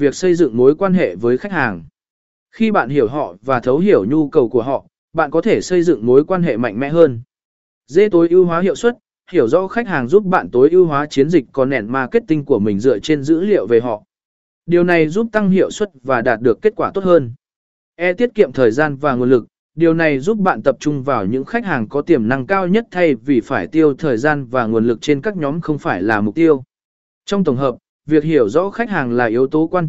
việc xây dựng mối quan hệ với khách hàng. Khi bạn hiểu họ và thấu hiểu nhu cầu của họ, bạn có thể xây dựng mối quan hệ mạnh mẽ hơn. dễ tối ưu hóa hiệu suất, hiểu rõ khách hàng giúp bạn tối ưu hóa chiến dịch content marketing của mình dựa trên dữ liệu về họ. Điều này giúp tăng hiệu suất và đạt được kết quả tốt hơn. E tiết kiệm thời gian và nguồn lực, điều này giúp bạn tập trung vào những khách hàng có tiềm năng cao nhất thay vì phải tiêu thời gian và nguồn lực trên các nhóm không phải là mục tiêu. Trong tổng hợp, việc hiểu rõ khách hàng là yếu tố quan trọng